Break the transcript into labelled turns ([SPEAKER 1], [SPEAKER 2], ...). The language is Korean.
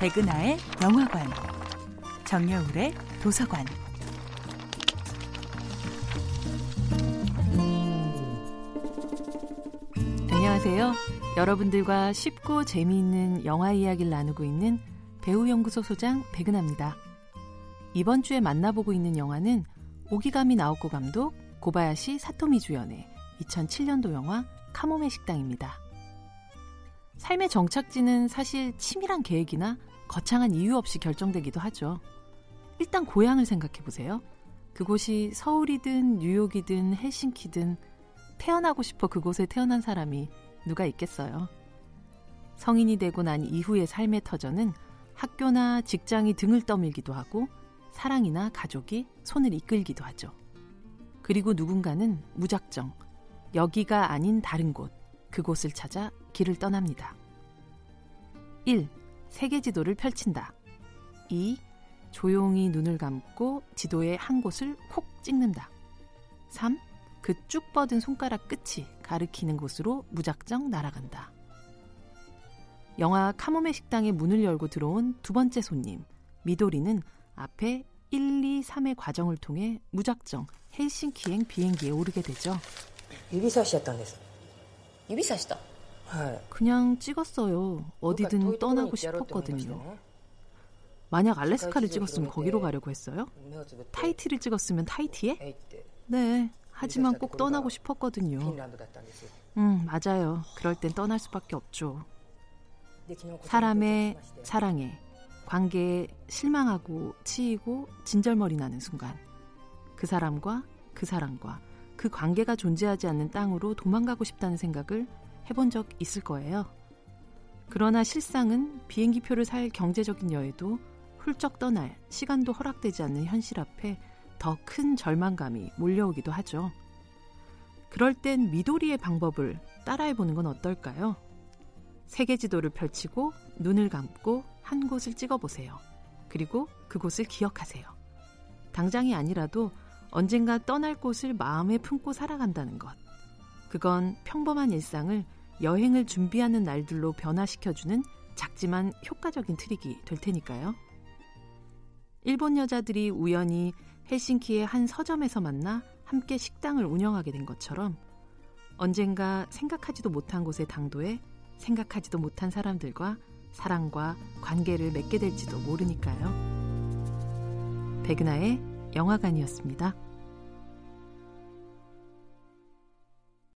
[SPEAKER 1] 백은하의 영화관, 정여울의 도서관. 안녕하세요. 여러분들과 쉽고 재미있는 영화 이야기를 나누고 있는 배우연구소 소장 백은하입니다. 이번 주에 만나보고 있는 영화는 오기가미 나오코 감독, 고바야시 사토미 주연의 2007년도 영화 카모메 식당입니다. 삶의 정착지는 사실 치밀한 계획이나 거창한 이유 없이 결정되기도 하죠. 일단 고향을 생각해 보세요. 그곳이 서울이든 뉴욕이든 헬싱키든 태어나고 싶어 그곳에 태어난 사람이 누가 있겠어요. 성인이 되고 난 이후의 삶의 터전은 학교나 직장이 등을 떠밀기도 하고 사랑이나 가족이 손을 이끌기도 하죠. 그리고 누군가는 무작정 여기가 아닌 다른 곳, 그곳을 찾아 길을 떠납니다. 1. 세계 지도를 펼친다. 2. 조용히 눈을 감고 지도의 한 곳을 콕 찍는다. 3. 그 쭉 뻗은 손가락 끝이 가리키는 곳으로 무작정 날아간다. 영화 카모메 식당의 문을 열고 들어온 두 번째 손님, 미도리는 앞에 1, 2, 3의 과정을 통해 무작정 헬싱키행 비행기에 오르게 되죠.
[SPEAKER 2] 유비사시였던です.
[SPEAKER 3] 유비사시다.
[SPEAKER 1] 그냥 찍었어요. 어디든 떠나고 싶었거든요. 만약 알래스카를 찍었으면 거기로 가려고 했어요? 타이티를 찍었으면 타이티에? 네, 하지만 꼭 떠나고 싶었거든요. 음, 맞아요. 그럴 땐 떠날 수밖에 없죠. 사람의 사랑에, 관계에 실망하고 치이고 진절머리 나는 순간, 그 사람과 그 사람과 그 관계가 존재하지 않는 땅으로 도망가고 싶다는 생각을 해본 적 있을 거예요. 그러나 실상은 비행기표를 살 경제적인 여유도 훌쩍 떠날 시간도 허락되지 않는 현실 앞에 더 큰 절망감이 몰려오기도 하죠. 그럴 땐 미도리의 방법을 따라해보는 건 어떨까요? 세계 지도를 펼치고 눈을 감고 한 곳을 찍어보세요. 그리고 그곳을 기억하세요. 당장이 아니라도 언젠가 떠날 곳을 마음에 품고 살아간다는 것. 그건 평범한 일상을 여행을 준비하는 날들로 변화시켜주는 작지만 효과적인 트릭이 될 테니까요. 일본 여자들이 우연히 헬싱키의 한 서점에서 만나 함께 식당을 운영하게 된 것처럼 언젠가 생각하지도 못한 곳에 당도해 생각하지도 못한 사람들과 사랑과 관계를 맺게 될지도 모르니까요. 백은하의 영화관이었습니다.